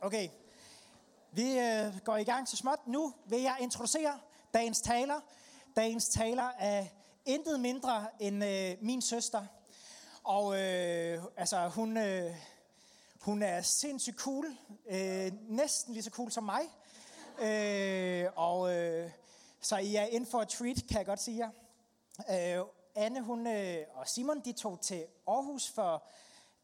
Okay, vi øh, går i gang så småt. Nu vil jeg introducere dagens taler. Dagens taler er intet mindre end øh, min søster. Og øh, altså, hun, øh, hun er sindssygt cool. Øh, næsten lige så cool som mig. Øh, og øh, så I er ind for et treat, kan jeg godt sige jer. Øh, Anne hun, øh, og Simon de tog til Aarhus for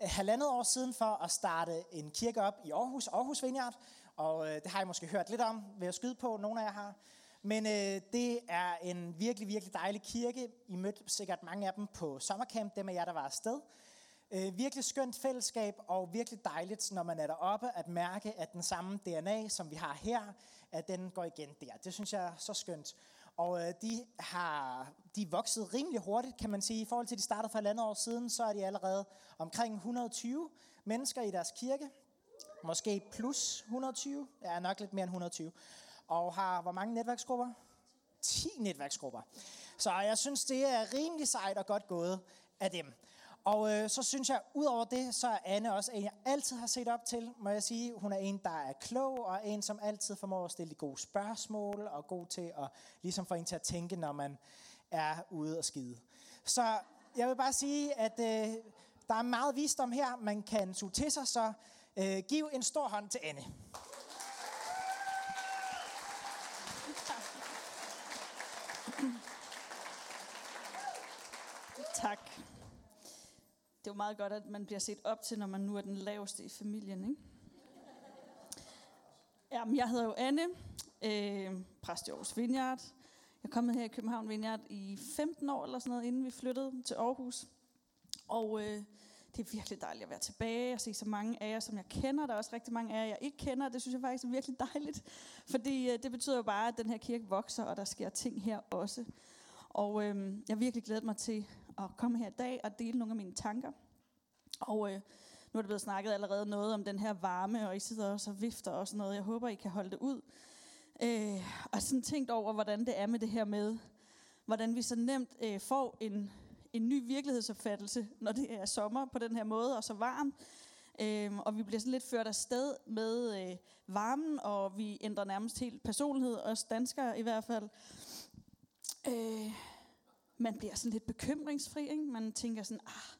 Øh, halvandet år siden for at starte en kirke op i Aarhus, Aarhus Vineyard. Og øh, det har I måske hørt lidt om, ved at skyde på, nogle af jer har. Men øh, det er en virkelig, virkelig dejlig kirke. I mødte sikkert mange af dem på sommercamp, dem af jer, der var afsted. Øh, virkelig skønt fællesskab, og virkelig dejligt, når man er deroppe, at mærke, at den samme DNA, som vi har her, at den går igen der. Det synes jeg er så skønt. Og øh, de, har, de er vokset rimelig hurtigt, kan man sige. I forhold til, at de startede for et andet år siden, så er de allerede omkring 120 mennesker i deres kirke. Måske plus 120. Ja, nok lidt mere end 120. Og har hvor mange netværksgrupper? 10 netværksgrupper. Så jeg synes, det er rimelig sejt og godt gået af dem. Og øh, så synes jeg, udover det, så er Anne også en, jeg altid har set op til, må jeg sige. Hun er en, der er klog, og en, som altid formår at stille de gode spørgsmål, og god til at ligesom få en til at tænke, når man er ude og skide. Så jeg vil bare sige, at øh, der er meget visdom her, man kan suge til sig, så øh, giv en stor hånd til Anne. Tak. Det er jo meget godt, at man bliver set op til, når man nu er den laveste i familien, ikke? Jamen, jeg hedder jo Anne, øh, præst i Aarhus Vineyard. Jeg er kommet her i København Vineyard i 15 år eller sådan noget, inden vi flyttede til Aarhus. Og øh, det er virkelig dejligt at være tilbage og se så mange af jer, som jeg kender. Der er også rigtig mange af jer, jeg ikke kender, det synes jeg faktisk er virkelig dejligt. Fordi øh, det betyder jo bare, at den her kirke vokser, og der sker ting her også. Og øh, jeg har virkelig glædet mig til at komme her i dag og dele nogle af mine tanker. Og øh, nu er der blevet snakket allerede noget om den her varme, og I sidder også og vifter og sådan noget. Jeg håber, I kan holde det ud. Øh, og sådan tænkt over, hvordan det er med det her med, hvordan vi så nemt øh, får en, en ny virkelighedsopfattelse, når det er sommer på den her måde, og så varmt. Øhm, og vi bliver sådan lidt ført afsted med øh, varmen, og vi ændrer nærmest helt personlighed, os danskere i hvert fald. Øh, man bliver sådan lidt bekymringsfri, ikke? Man tænker sådan, ah,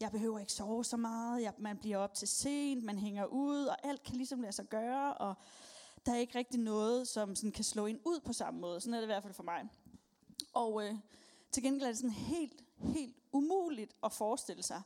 jeg behøver ikke sove så meget, jeg, man bliver op til sent, man hænger ud, og alt kan ligesom lade sig gøre, og der er ikke rigtig noget, som sådan kan slå en ud på samme måde. Sådan er det i hvert fald for mig. Og øh, til gengæld er det sådan helt, helt umuligt at forestille sig,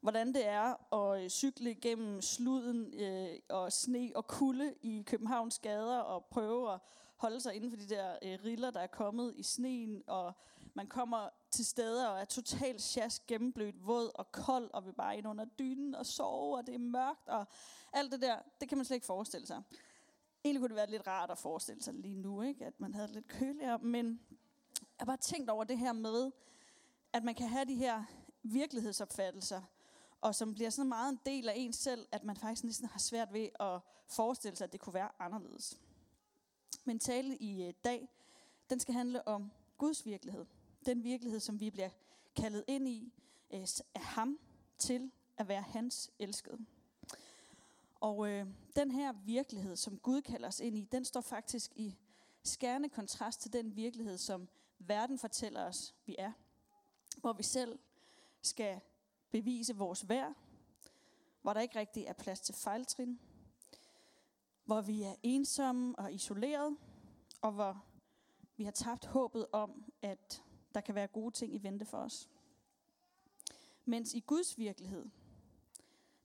hvordan det er at øh, cykle gennem sluden øh, og sne og kulde i Københavns gader og prøve at holde sig inden for de der øh, riller, der er kommet i sneen, og man kommer til steder og er totalt sjask, gennemblødt, våd og kold, og vil bare ind under dynen og sove, og det er mørkt, og alt det der, det kan man slet ikke forestille sig. Egentlig kunne det være lidt rart at forestille sig lige nu, ikke? at man havde lidt køligere, men jeg har bare tænkt over det her med, at man kan have de her virkelighedsopfattelser, og som bliver sådan meget en del af en selv, at man faktisk næsten har svært ved at forestille sig, at det kunne være anderledes. Men tale i øh, dag, den skal handle om Guds virkelighed. Den virkelighed, som vi bliver kaldet ind i øh, af ham til at være hans elskede. Og øh, den her virkelighed, som Gud kalder os ind i, den står faktisk i skærende kontrast til den virkelighed, som verden fortæller os, vi er. Hvor vi selv skal bevise vores værd, hvor der ikke rigtig er plads til fejltrin, hvor vi er ensomme og isoleret, og hvor vi har tabt håbet om, at der kan være gode ting i vente for os. Mens i Guds virkelighed,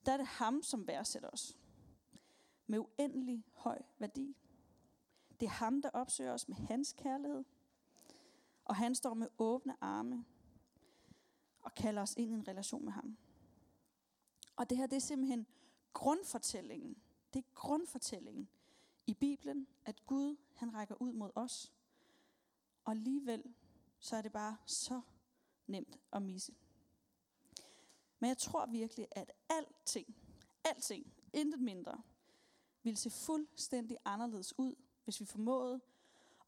der er det ham, som værdsætter os. Med uendelig høj værdi. Det er ham, der opsøger os med hans kærlighed. Og han står med åbne arme og kalder os ind i en relation med ham. Og det her, det er simpelthen grundfortællingen. Det er grundfortællingen i Bibelen, at Gud, han rækker ud mod os. Og alligevel, så er det bare så nemt at misse. Men jeg tror virkelig, at alting, alting, intet mindre, ville se fuldstændig anderledes ud, hvis vi formåede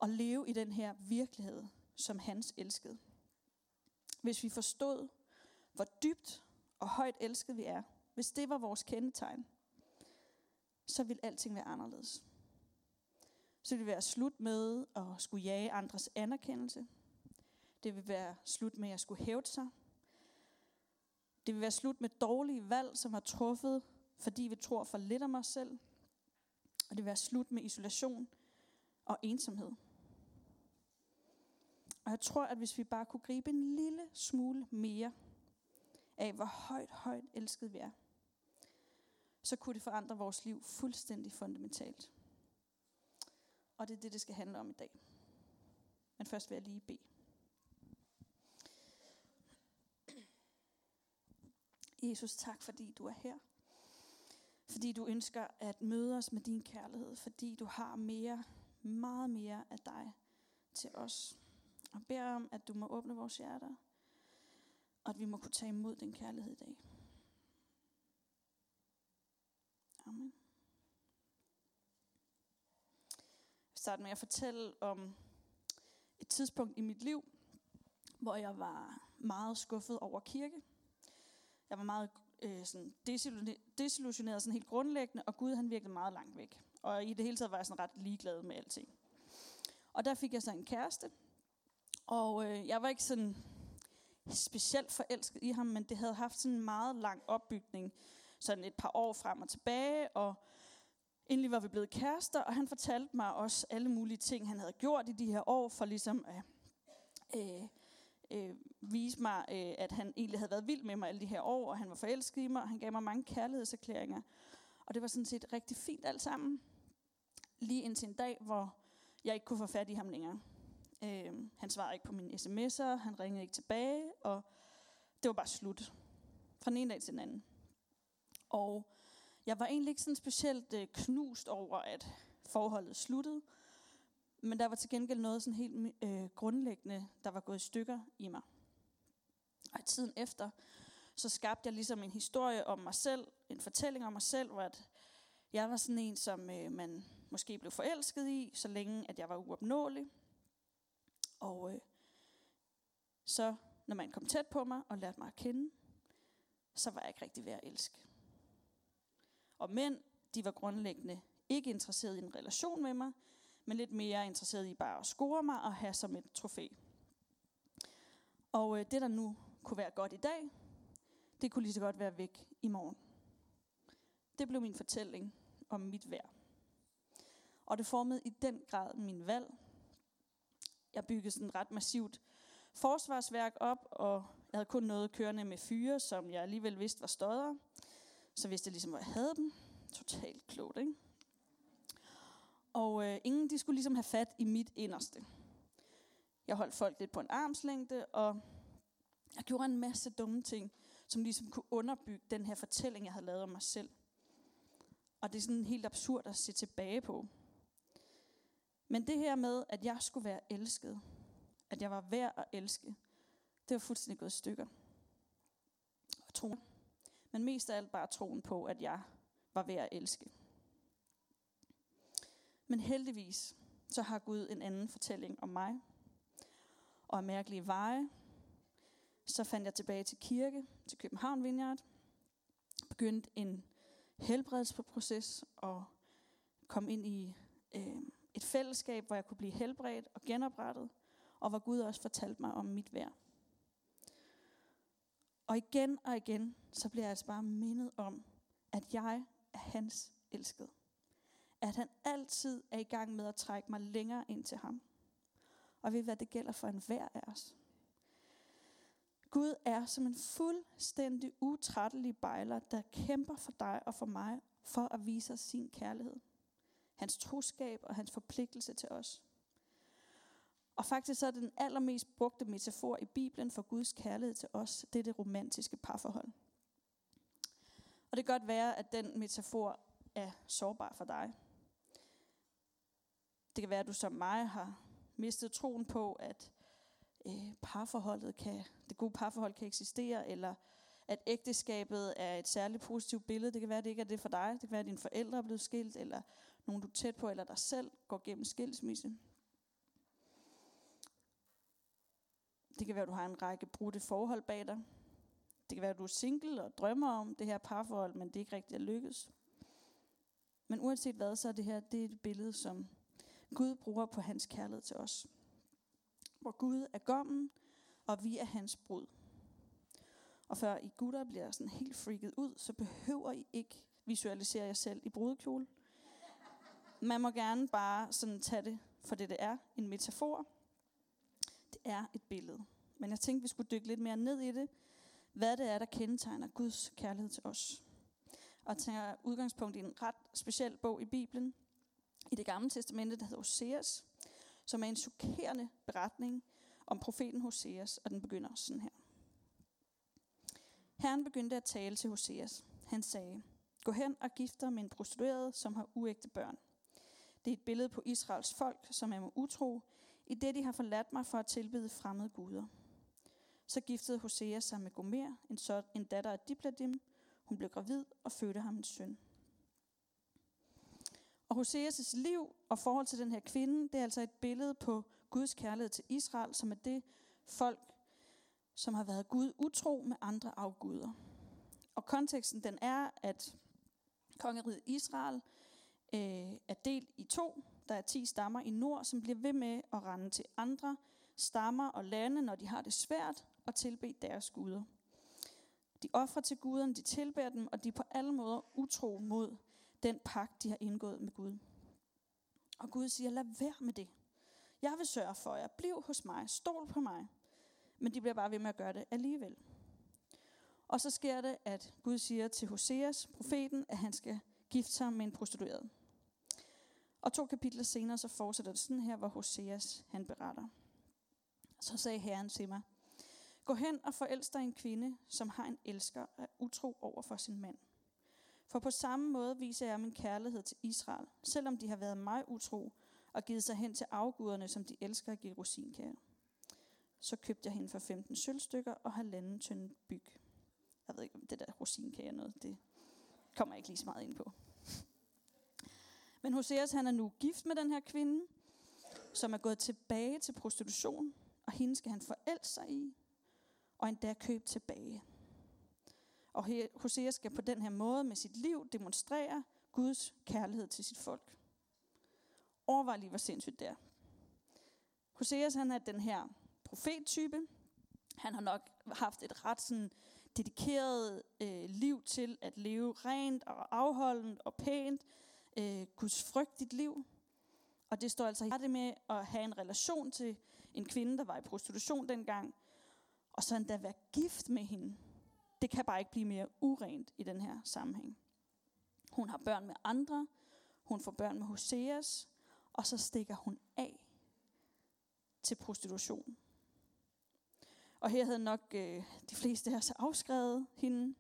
at leve i den her virkelighed, som hans elskede. Hvis vi forstod, hvor dybt og højt elsket vi er. Hvis det var vores kendetegn. så vil alting være anderledes. Så ville det være slut med at skulle jage andres anerkendelse. Det vil være slut med at skulle hæve sig. Det vil være slut med dårlige valg, som har truffet, fordi vi tror for lidt om os selv. Og det vil være slut med isolation og ensomhed. Og jeg tror, at hvis vi bare kunne gribe en lille smule mere af, hvor højt, højt elsket vi er, så kunne det forandre vores liv fuldstændig fundamentalt. Og det er det, det skal handle om i dag. Men først vil jeg lige bede. Jesus, tak fordi du er her. Fordi du ønsker at møde os med din kærlighed. Fordi du har mere, meget mere af dig til os. Og beder om, at du må åbne vores hjerter. Og at vi må kunne tage imod din kærlighed i dag. Amen. Jeg starter med at fortælle om et tidspunkt i mit liv, hvor jeg var meget skuffet over kirke. Jeg var meget øh, sådan desillusioneret sådan helt grundlæggende, og Gud han virkede meget langt væk. Og i det hele taget var jeg sådan ret ligeglad med alting. Og der fik jeg så en kæreste, og øh, jeg var ikke sådan specielt forelsket i ham, men det havde haft sådan en meget lang opbygning, sådan et par år frem og tilbage, og endelig var vi blevet kærester, og han fortalte mig også alle mulige ting, han havde gjort i de her år, for ligesom at øh, øh, vise mig, øh, at han egentlig havde været vild med mig alle de her år, og han var forelsket i mig, og han gav mig mange kærlighedserklæringer. Og det var sådan set rigtig fint alt sammen. Lige indtil en dag, hvor jeg ikke kunne få fat i ham længere. Øh, han svarede ikke på mine sms'er, han ringede ikke tilbage, og det var bare slut. Fra den ene dag til den anden. Og jeg var egentlig ikke sådan specielt øh, knust over, at forholdet sluttede. Men der var til gengæld noget sådan helt øh, grundlæggende, der var gået i stykker i mig. Og i tiden efter, så skabte jeg ligesom en historie om mig selv, en fortælling om mig selv, hvor at jeg var sådan en, som øh, man måske blev forelsket i, så længe at jeg var uopnåelig. Og øh, så, når man kom tæt på mig og lærte mig at kende, så var jeg ikke rigtig ved at elske. Og mænd, de var grundlæggende ikke interesseret i en relation med mig, men lidt mere interesseret i bare at score mig og have som et trofæ. Og øh, det, der nu kunne være godt i dag, det kunne lige så godt være væk i morgen. Det blev min fortælling om mit værd. Og det formede i den grad min valg. Jeg byggede sådan ret massivt forsvarsværk op, og jeg havde kun noget kørende med fyre, som jeg alligevel vidste var stodder. Så vidste jeg ligesom, hvor jeg havde dem. Totalt klogt, ikke? Og øh, ingen de skulle ligesom have fat i mit inderste. Jeg holdt folk lidt på en armslængde, og jeg gjorde en masse dumme ting, som ligesom kunne underbygge den her fortælling, jeg havde lavet om mig selv. Og det er sådan helt absurd at se tilbage på. Men det her med, at jeg skulle være elsket, at jeg var værd at elske, det var fuldstændig gået i stykker. Og troen. Men mest af alt bare troen på, at jeg var værd at elske. Men heldigvis, så har Gud en anden fortælling om mig. Og af mærkelige veje, så fandt jeg tilbage til kirke, til København Vineyard, begyndte en helbredelsesproces og kom ind i øh, et fællesskab, hvor jeg kunne blive helbredt og genoprettet, og hvor Gud også fortalte mig om mit værd. Og igen og igen, så bliver jeg altså bare mindet om, at jeg er hans elskede at han altid er i gang med at trække mig længere ind til ham. Og ved hvad det gælder for enhver af os. Gud er som en fuldstændig utrættelig bejler, der kæmper for dig og for mig, for at vise os sin kærlighed. Hans troskab og hans forpligtelse til os. Og faktisk så er den allermest brugte metafor i Bibelen for Guds kærlighed til os, det er det romantiske parforhold. Og det kan godt være, at den metafor er sårbar for dig. Det kan være, at du som mig har mistet troen på, at øh, parforholdet kan, det gode parforhold kan eksistere, eller at ægteskabet er et særligt positivt billede. Det kan være, at det ikke er det for dig. Det kan være, at dine forældre er blevet skilt, eller nogen du er tæt på, eller dig selv går gennem skilsmisse. Det kan være, at du har en række brudte forhold bag dig. Det kan være, at du er single og drømmer om det her parforhold, men det er ikke rigtigt at lykkes. Men uanset hvad, så er det her det er et billede, som Gud bruger på hans kærlighed til os. Hvor Gud er gommen, og vi er hans brud. Og før I gutter bliver sådan helt freaket ud, så behøver I ikke visualisere jer selv i brudekjole. Man må gerne bare sådan tage det for det, det er. En metafor. Det er et billede. Men jeg tænkte, vi skulle dykke lidt mere ned i det. Hvad det er, der kendetegner Guds kærlighed til os. Og tager udgangspunkt i en ret speciel bog i Bibelen. I det gamle testamente, der hedder Hoseas. Som er en chokerende beretning om profeten Hoseas. Og den begynder sådan her. Herren begyndte at tale til Hoseas. Han sagde, gå hen og gift dig med en prostitueret, som har uægte børn. Det er et billede på Israels folk, som er med utro, i det de har forladt mig for at tilbede fremmede guder. Så giftede Hosea sig med Gomer, en, så, en datter af Dibladim. Hun blev gravid og fødte ham en søn. Og Hoseas' liv og forhold til den her kvinde, det er altså et billede på Guds kærlighed til Israel, som er det folk, som har været Gud utro med andre afguder. Og konteksten den er, at kongeriget Israel øh, er delt i to. Der er ti stammer i nord, som bliver ved med at rende til andre stammer og lande, når de har det svært, og tilbe deres guder. De offrer til guderne, de tilbærer dem, og de er på alle måder utro mod den pagt, de har indgået med Gud. Og Gud siger, lad være med det. Jeg vil sørge for jer. Bliv hos mig. Stol på mig. Men de bliver bare ved med at gøre det alligevel. Og så sker det, at Gud siger til Hoseas, profeten, at han skal gifte sig med en prostitueret. Og to kapitler senere, så fortsætter det sådan her, hvor Hoseas han beretter. Så sagde Herren til mig, Gå hen og forelsk dig en kvinde, som har en elsker af utro over for sin mand. For på samme måde viser jeg min kærlighed til Israel, selvom de har været mig utro og givet sig hen til afguderne, som de elsker at give rosinkager. Så købte jeg hende for 15 sølvstykker og halvanden tynd byg. Jeg ved ikke, om det der rosinkage noget, det kommer jeg ikke lige så meget ind på. Men Hoseas han er nu gift med den her kvinde, som er gået tilbage til prostitution, og hende skal han forelske sig i, og endda købe tilbage. Og Hosea skal på den her måde med sit liv demonstrere Guds kærlighed til sit folk. Overvej lige, hvor sindssygt det er. Hoseas han er den her profettype. Han har nok haft et ret sådan dedikeret øh, liv til at leve rent og afholdent og pænt. Øh, Guds frygtigt liv. Og det står altså i det med at have en relation til en kvinde, der var i prostitution dengang, og så endda være gift med hende. Det kan bare ikke blive mere urent i den her sammenhæng. Hun har børn med andre, hun får børn med Hoseas, og så stikker hun af til prostitution. Og her havde nok øh, de fleste her så afskrevet hende.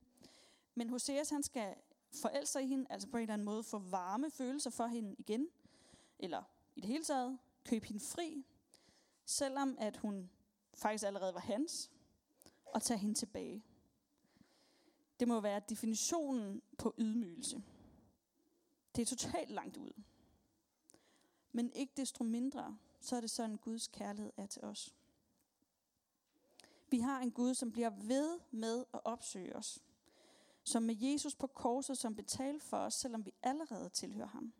Men Hoseas han skal forelske sig i hende, altså på en eller anden måde få varme følelser for hende igen. Eller i det hele taget købe hende fri, selvom at hun faktisk allerede var hans, og tage hende tilbage. Det må være definitionen på ydmygelse. Det er totalt langt ud. Men ikke desto mindre, så er det sådan, Guds kærlighed er til os. Vi har en Gud, som bliver ved med at opsøge os. Som med Jesus på korset, som betaler for os, selvom vi allerede tilhører ham.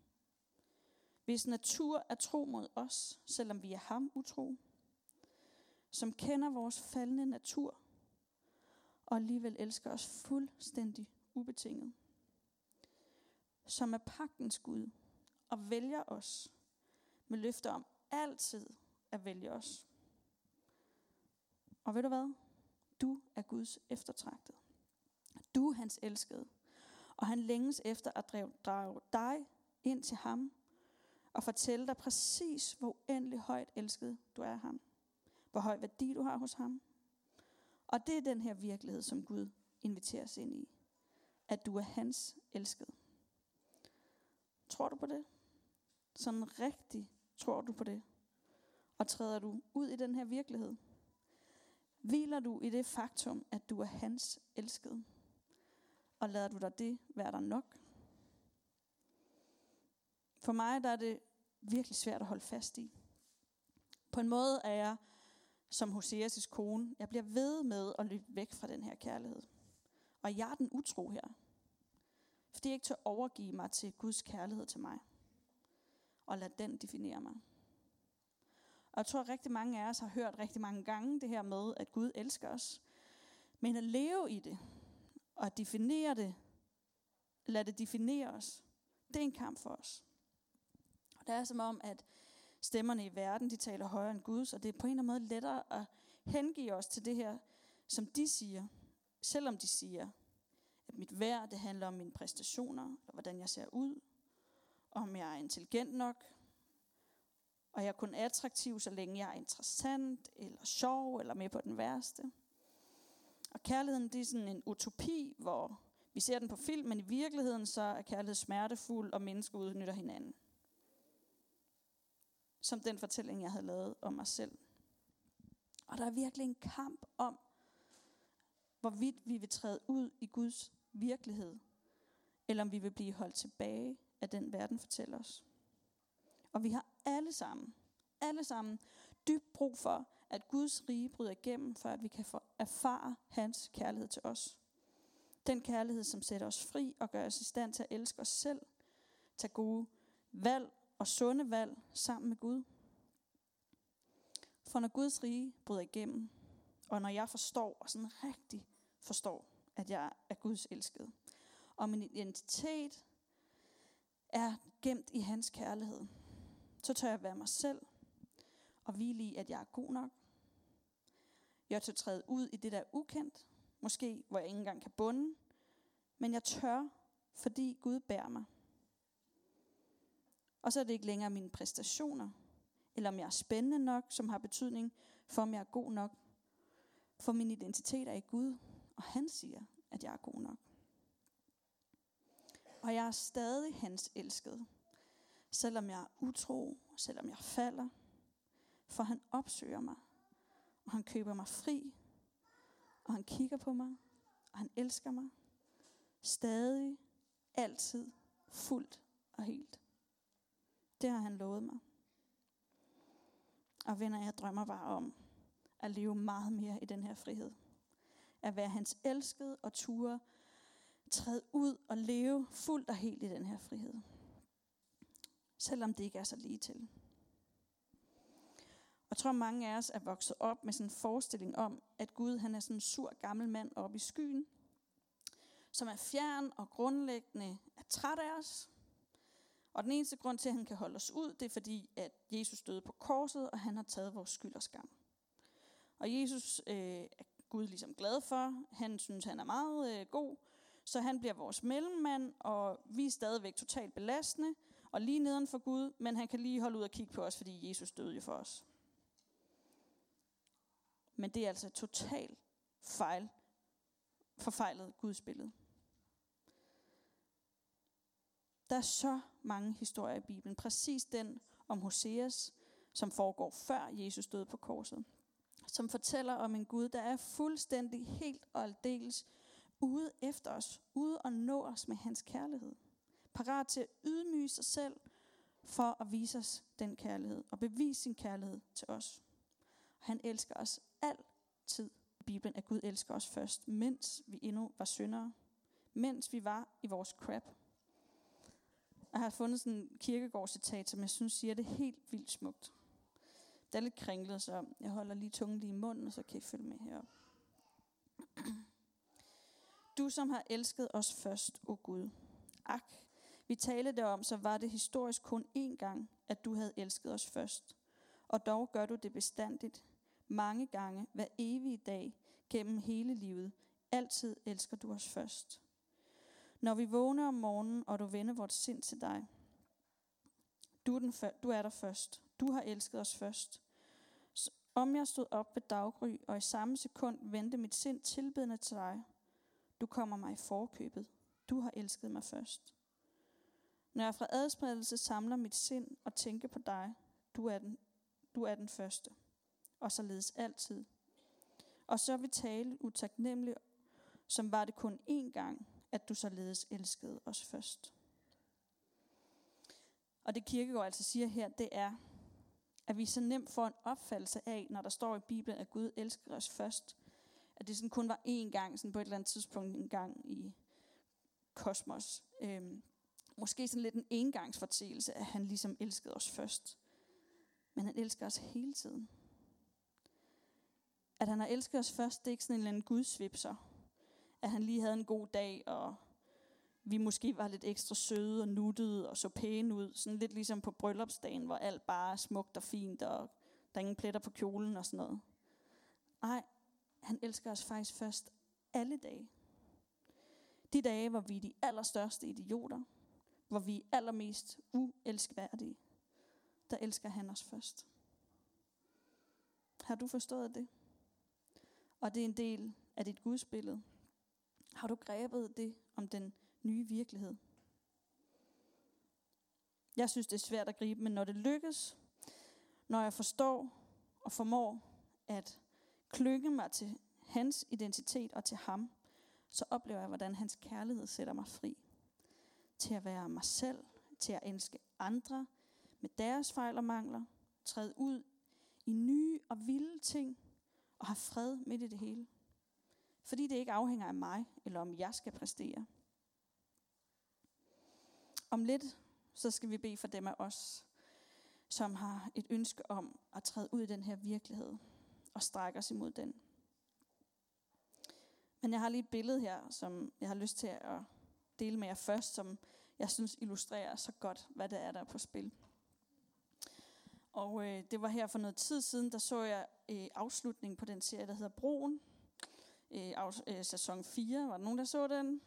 Hvis natur er tro mod os, selvom vi er ham utro. Som kender vores faldende natur, og alligevel elsker os fuldstændig ubetinget. Som er pagtens Gud og vælger os med løfter om altid at vælge os. Og ved du hvad? Du er Guds eftertragtet. Du er hans elskede. Og han længes efter at drage dig ind til ham og fortælle dig præcis, hvor uendelig højt elsket du er ham. Hvor høj værdi du har hos ham. Og det er den her virkelighed, som Gud inviterer os ind i. At du er hans elskede. Tror du på det? Sådan rigtig tror du på det? Og træder du ud i den her virkelighed? Hviler du i det faktum, at du er hans elskede? Og lader du dig det være der nok? For mig der er det virkelig svært at holde fast i. På en måde er jeg som Hoseas' kone. Jeg bliver ved med at løbe væk fra den her kærlighed. Og jeg er den utro her. Fordi jeg ikke tør overgive mig til Guds kærlighed til mig. Og lad den definere mig. Og jeg tror, at rigtig mange af os har hørt rigtig mange gange det her med, at Gud elsker os. Men at leve i det, og at definere det, lad det definere os, det er en kamp for os. Og det er som om, at stemmerne i verden, de taler højere end Guds, og det er på en eller anden måde lettere at hengive os til det her, som de siger, selvom de siger, at mit værd, det handler om mine præstationer, og hvordan jeg ser ud, om jeg er intelligent nok, og jeg er kun attraktiv, så længe jeg er interessant, eller sjov, eller med på den værste. Og kærligheden, det er sådan en utopi, hvor vi ser den på film, men i virkeligheden så er kærlighed smertefuld, og mennesker udnytter hinanden. Som den fortælling, jeg havde lavet om mig selv. Og der er virkelig en kamp om, hvorvidt vi vil træde ud i Guds virkelighed, eller om vi vil blive holdt tilbage af den verden fortæller os. Og vi har alle sammen, alle sammen dybt brug for, at Guds rige bryder igennem, for at vi kan få erfare hans kærlighed til os. Den kærlighed, som sætter os fri og gør os i stand til at elske os selv, tage gode valg og sunde valg sammen med Gud. For når Guds rige bryder igennem, og når jeg forstår, og sådan rigtig forstår, at jeg er Guds elskede, og min identitet er gemt i hans kærlighed, så tør jeg være mig selv, og hvile i, at jeg er god nok. Jeg tør træde ud i det, der er ukendt, måske hvor jeg ikke engang kan bunde, men jeg tør, fordi Gud bærer mig. Og så er det ikke længere mine præstationer, eller om jeg er spændende nok, som har betydning for, om jeg er god nok. For min identitet er i Gud, og han siger, at jeg er god nok. Og jeg er stadig hans elskede, selvom jeg er utro, selvom jeg falder. For han opsøger mig, og han køber mig fri, og han kigger på mig, og han elsker mig. Stadig, altid, fuldt og helt. Det har han lovet mig. Og venner, jeg drømmer bare om at leve meget mere i den her frihed. At være hans elskede og ture, træde ud og leve fuldt og helt i den her frihed. Selvom det ikke er så lige til. Jeg tror, mange af os er vokset op med sådan en forestilling om, at Gud han er sådan en sur gammel mand oppe i skyen, som er fjern og grundlæggende er træt af os, og den eneste grund til, at han kan holde os ud, det er fordi, at Jesus døde på korset, og han har taget vores skyld og skam. Og Jesus øh, er Gud ligesom glad for. Han synes, han er meget øh, god. Så han bliver vores mellemmand, og vi er stadigvæk totalt belastende, og lige neden for Gud, men han kan lige holde ud og kigge på os, fordi Jesus døde jo for os. Men det er altså totalt fejl, forfejlet Guds billede. Der er så mange historier i Bibelen. Præcis den om Hoseas, som foregår før Jesus døde på korset. Som fortæller om en Gud, der er fuldstændig helt og aldeles ude efter os. Ude og nå os med hans kærlighed. Parat til at ydmyge sig selv for at vise os den kærlighed. Og bevise sin kærlighed til os. Han elsker os altid. Bibelen, at Gud elsker os først, mens vi endnu var syndere. Mens vi var i vores crap jeg har fundet sådan en kirkegårdscitat, som jeg synes siger det helt vildt smukt. Det er lidt kringlet, så jeg holder lige tungen lige i munden, og så kan I følge med her. Du som har elsket os først, o oh Gud. Ak, vi talte om, så var det historisk kun én gang, at du havde elsket os først. Og dog gør du det bestandigt, mange gange, hver evige dag, gennem hele livet. Altid elsker du os først. Når vi vågner om morgenen, og du vender vores sind til dig. Du er, den, du er der først. Du har elsket os først. Så om jeg stod op ved daggry, og i samme sekund vendte mit sind tilbedende til dig. Du kommer mig i forkøbet. Du har elsket mig først. Når jeg fra adspredelse samler mit sind og tænker på dig, du er den, du er den første. Og således altid. Og så vil tale utaknemmelig, som var det kun én gang, at du således elskede os først. Og det kirkegård altså siger her, det er, at vi så nemt får en opfattelse af, når der står i Bibelen, at Gud elsker os først, at det sådan kun var én gang, sådan på et eller andet tidspunkt en gang i kosmos. Øhm, måske sådan lidt en engangsfortægelse, at han ligesom elskede os først. Men han elsker os hele tiden. At han har elsket os først, det er ikke sådan en eller anden gudsvipser. At han lige havde en god dag, og vi måske var lidt ekstra søde og nuttede og så pæne ud. Sådan lidt ligesom på bryllupsdagen, hvor alt bare er smukt og fint, og der er ingen pletter på kjolen og sådan noget. Nej, han elsker os faktisk først alle dage. De dage, hvor vi er de allerstørste idioter, hvor vi er allermest uelskværdige, der elsker han os først. Har du forstået det? Og det er en del af dit gudsbillede. Har du grebet det om den nye virkelighed? Jeg synes, det er svært at gribe, men når det lykkes, når jeg forstår og formår at klynge mig til hans identitet og til ham, så oplever jeg, hvordan hans kærlighed sætter mig fri. Til at være mig selv, til at elske andre med deres fejl og mangler, træde ud i nye og vilde ting og have fred midt i det hele. Fordi det ikke afhænger af mig, eller om jeg skal præstere. Om lidt, så skal vi bede for dem af os, som har et ønske om at træde ud i den her virkelighed og strække os imod den. Men jeg har lige et billede her, som jeg har lyst til at dele med jer først, som jeg synes illustrerer så godt, hvad det er, der er på spil. Og øh, det var her for noget tid siden, der så jeg øh, afslutningen på den serie, der hedder Broen. Øh, af, øh, sæson 4. Var der nogen, der så den?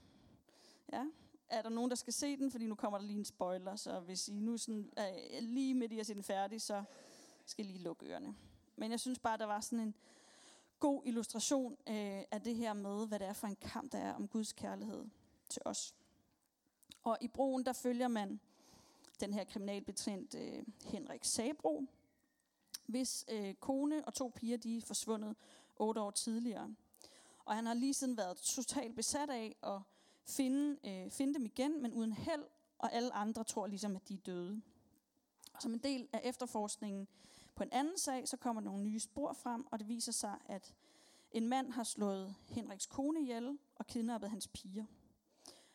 Ja. Er der nogen, der skal se den? Fordi nu kommer der lige en spoiler, så hvis I nu sådan, er lige midt i at se den færdig, så skal I lige lukke ørerne. Men jeg synes bare, der var sådan en god illustration øh, af det her med, hvad det er for en kamp, der er om Guds kærlighed til os. Og i broen, der følger man den her kriminalbetjent øh, Henrik Sabro, hvis øh, kone og to piger de er forsvundet otte år tidligere. Og han har lige siden været totalt besat af at finde, øh, finde dem igen, men uden held, og alle andre tror ligesom, at de er døde. Og som en del af efterforskningen på en anden sag, så kommer nogle nye spor frem, og det viser sig, at en mand har slået Henriks kone ihjel og kidnappet hans piger.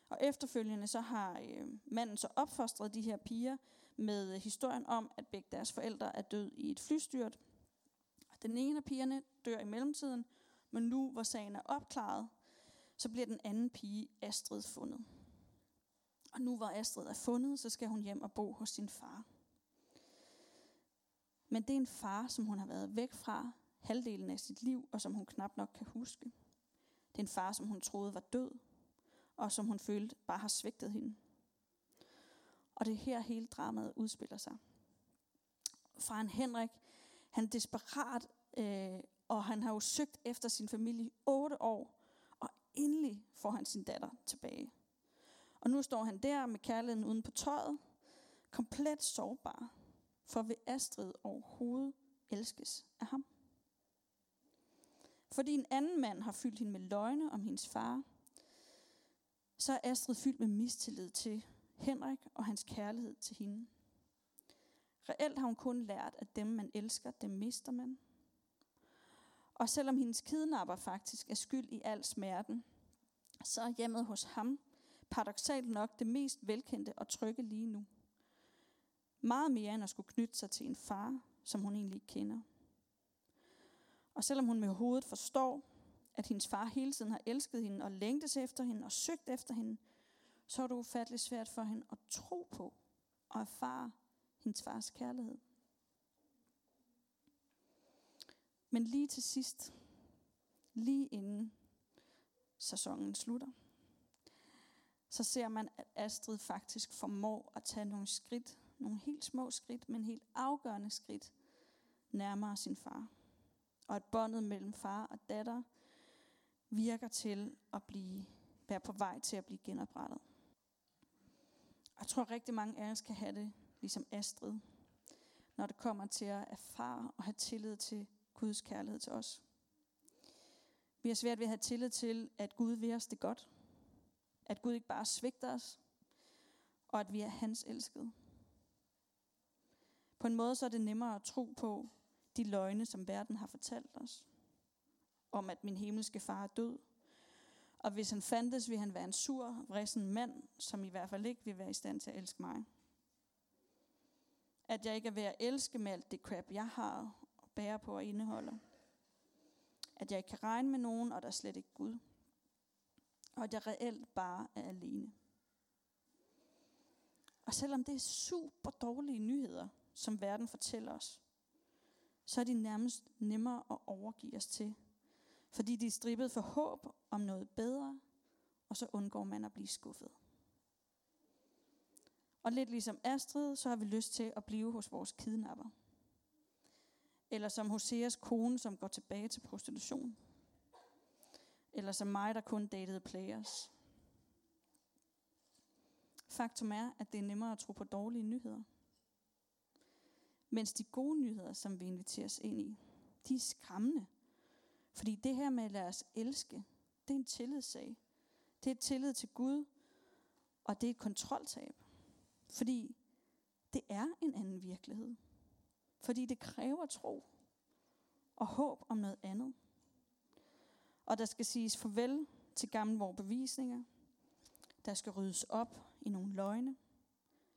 Og efterfølgende så har øh, manden så opfostret de her piger med øh, historien om, at begge deres forældre er død i et flystyrt. Den ene af pigerne dør i mellemtiden, men nu hvor sagen er opklaret, så bliver den anden pige, Astrid, fundet. Og nu hvor Astrid er fundet, så skal hun hjem og bo hos sin far. Men det er en far, som hun har været væk fra halvdelen af sit liv, og som hun knap nok kan huske. Det er en far, som hun troede var død, og som hun følte bare har svigtet hende. Og det er her hele dramaet udspiller sig. Faren Henrik, han desperat, øh, og han har jo søgt efter sin familie i otte år, og endelig får han sin datter tilbage. Og nu står han der med kærligheden uden på tøjet, komplet sårbar, for vil Astrid overhovedet elskes af ham. Fordi en anden mand har fyldt hende med løgne om hendes far, så er Astrid fyldt med mistillid til Henrik og hans kærlighed til hende. Reelt har hun kun lært, at dem man elsker, dem mister man. Og selvom hendes kidnapper faktisk er skyld i al smerten, så er hjemmet hos ham paradoxalt nok det mest velkendte og trygge lige nu. Meget mere end at skulle knytte sig til en far, som hun egentlig ikke kender. Og selvom hun med hovedet forstår, at hendes far hele tiden har elsket hende og længtes efter hende og søgt efter hende, så er det ufatteligt svært for hende at tro på og erfare hendes fars kærlighed. Men lige til sidst, lige inden sæsonen slutter, så ser man, at Astrid faktisk formår at tage nogle skridt, nogle helt små skridt, men helt afgørende skridt, nærmere sin far. Og at båndet mellem far og datter virker til at blive, være på vej til at blive genoprettet. Jeg tror rigtig mange af os kan have det ligesom Astrid, når det kommer til at erfare og have tillid til Guds kærlighed til os. Vi har svært ved at have tillid til, at Gud vil os det godt. At Gud ikke bare svigter os, og at vi er hans elskede. På en måde så er det nemmere at tro på de løgne, som verden har fortalt os. Om at min himmelske far er død. Og hvis han fandtes, ville han være en sur, vrissen mand, som i hvert fald ikke vil være i stand til at elske mig. At jeg ikke er ved at elske med alt det crap, jeg har bærer på og indeholder. At jeg ikke kan regne med nogen, og der er slet ikke Gud. Og at jeg reelt bare er alene. Og selvom det er super dårlige nyheder, som verden fortæller os, så er de nærmest nemmere at overgive os til. Fordi de er strippet for håb om noget bedre, og så undgår man at blive skuffet. Og lidt ligesom Astrid, så har vi lyst til at blive hos vores kidnapper. Eller som Hoseas kone, som går tilbage til prostitution. Eller som mig, der kun datede players. Faktum er, at det er nemmere at tro på dårlige nyheder. Mens de gode nyheder, som vi inviteres ind i, de er skræmmende. Fordi det her med at lade os elske, det er en tillidssag. Det er et tillid til Gud, og det er et kontroltab. Fordi det er en anden virkelighed. Fordi det kræver tro og håb om noget andet. Og der skal siges farvel til gamle bevisninger. Der skal ryddes op i nogle løgne.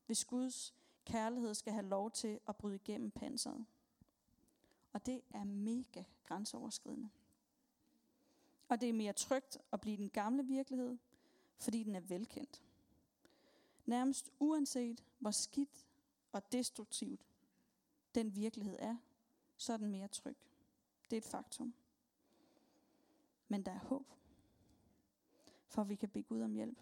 Hvis Guds kærlighed skal have lov til at bryde igennem panseret. Og det er mega grænseoverskridende. Og det er mere trygt at blive den gamle virkelighed, fordi den er velkendt. Nærmest uanset hvor skidt og destruktivt den virkelighed er, så er den mere tryg. Det er et faktum. Men der er håb, for vi kan bede Gud om hjælp.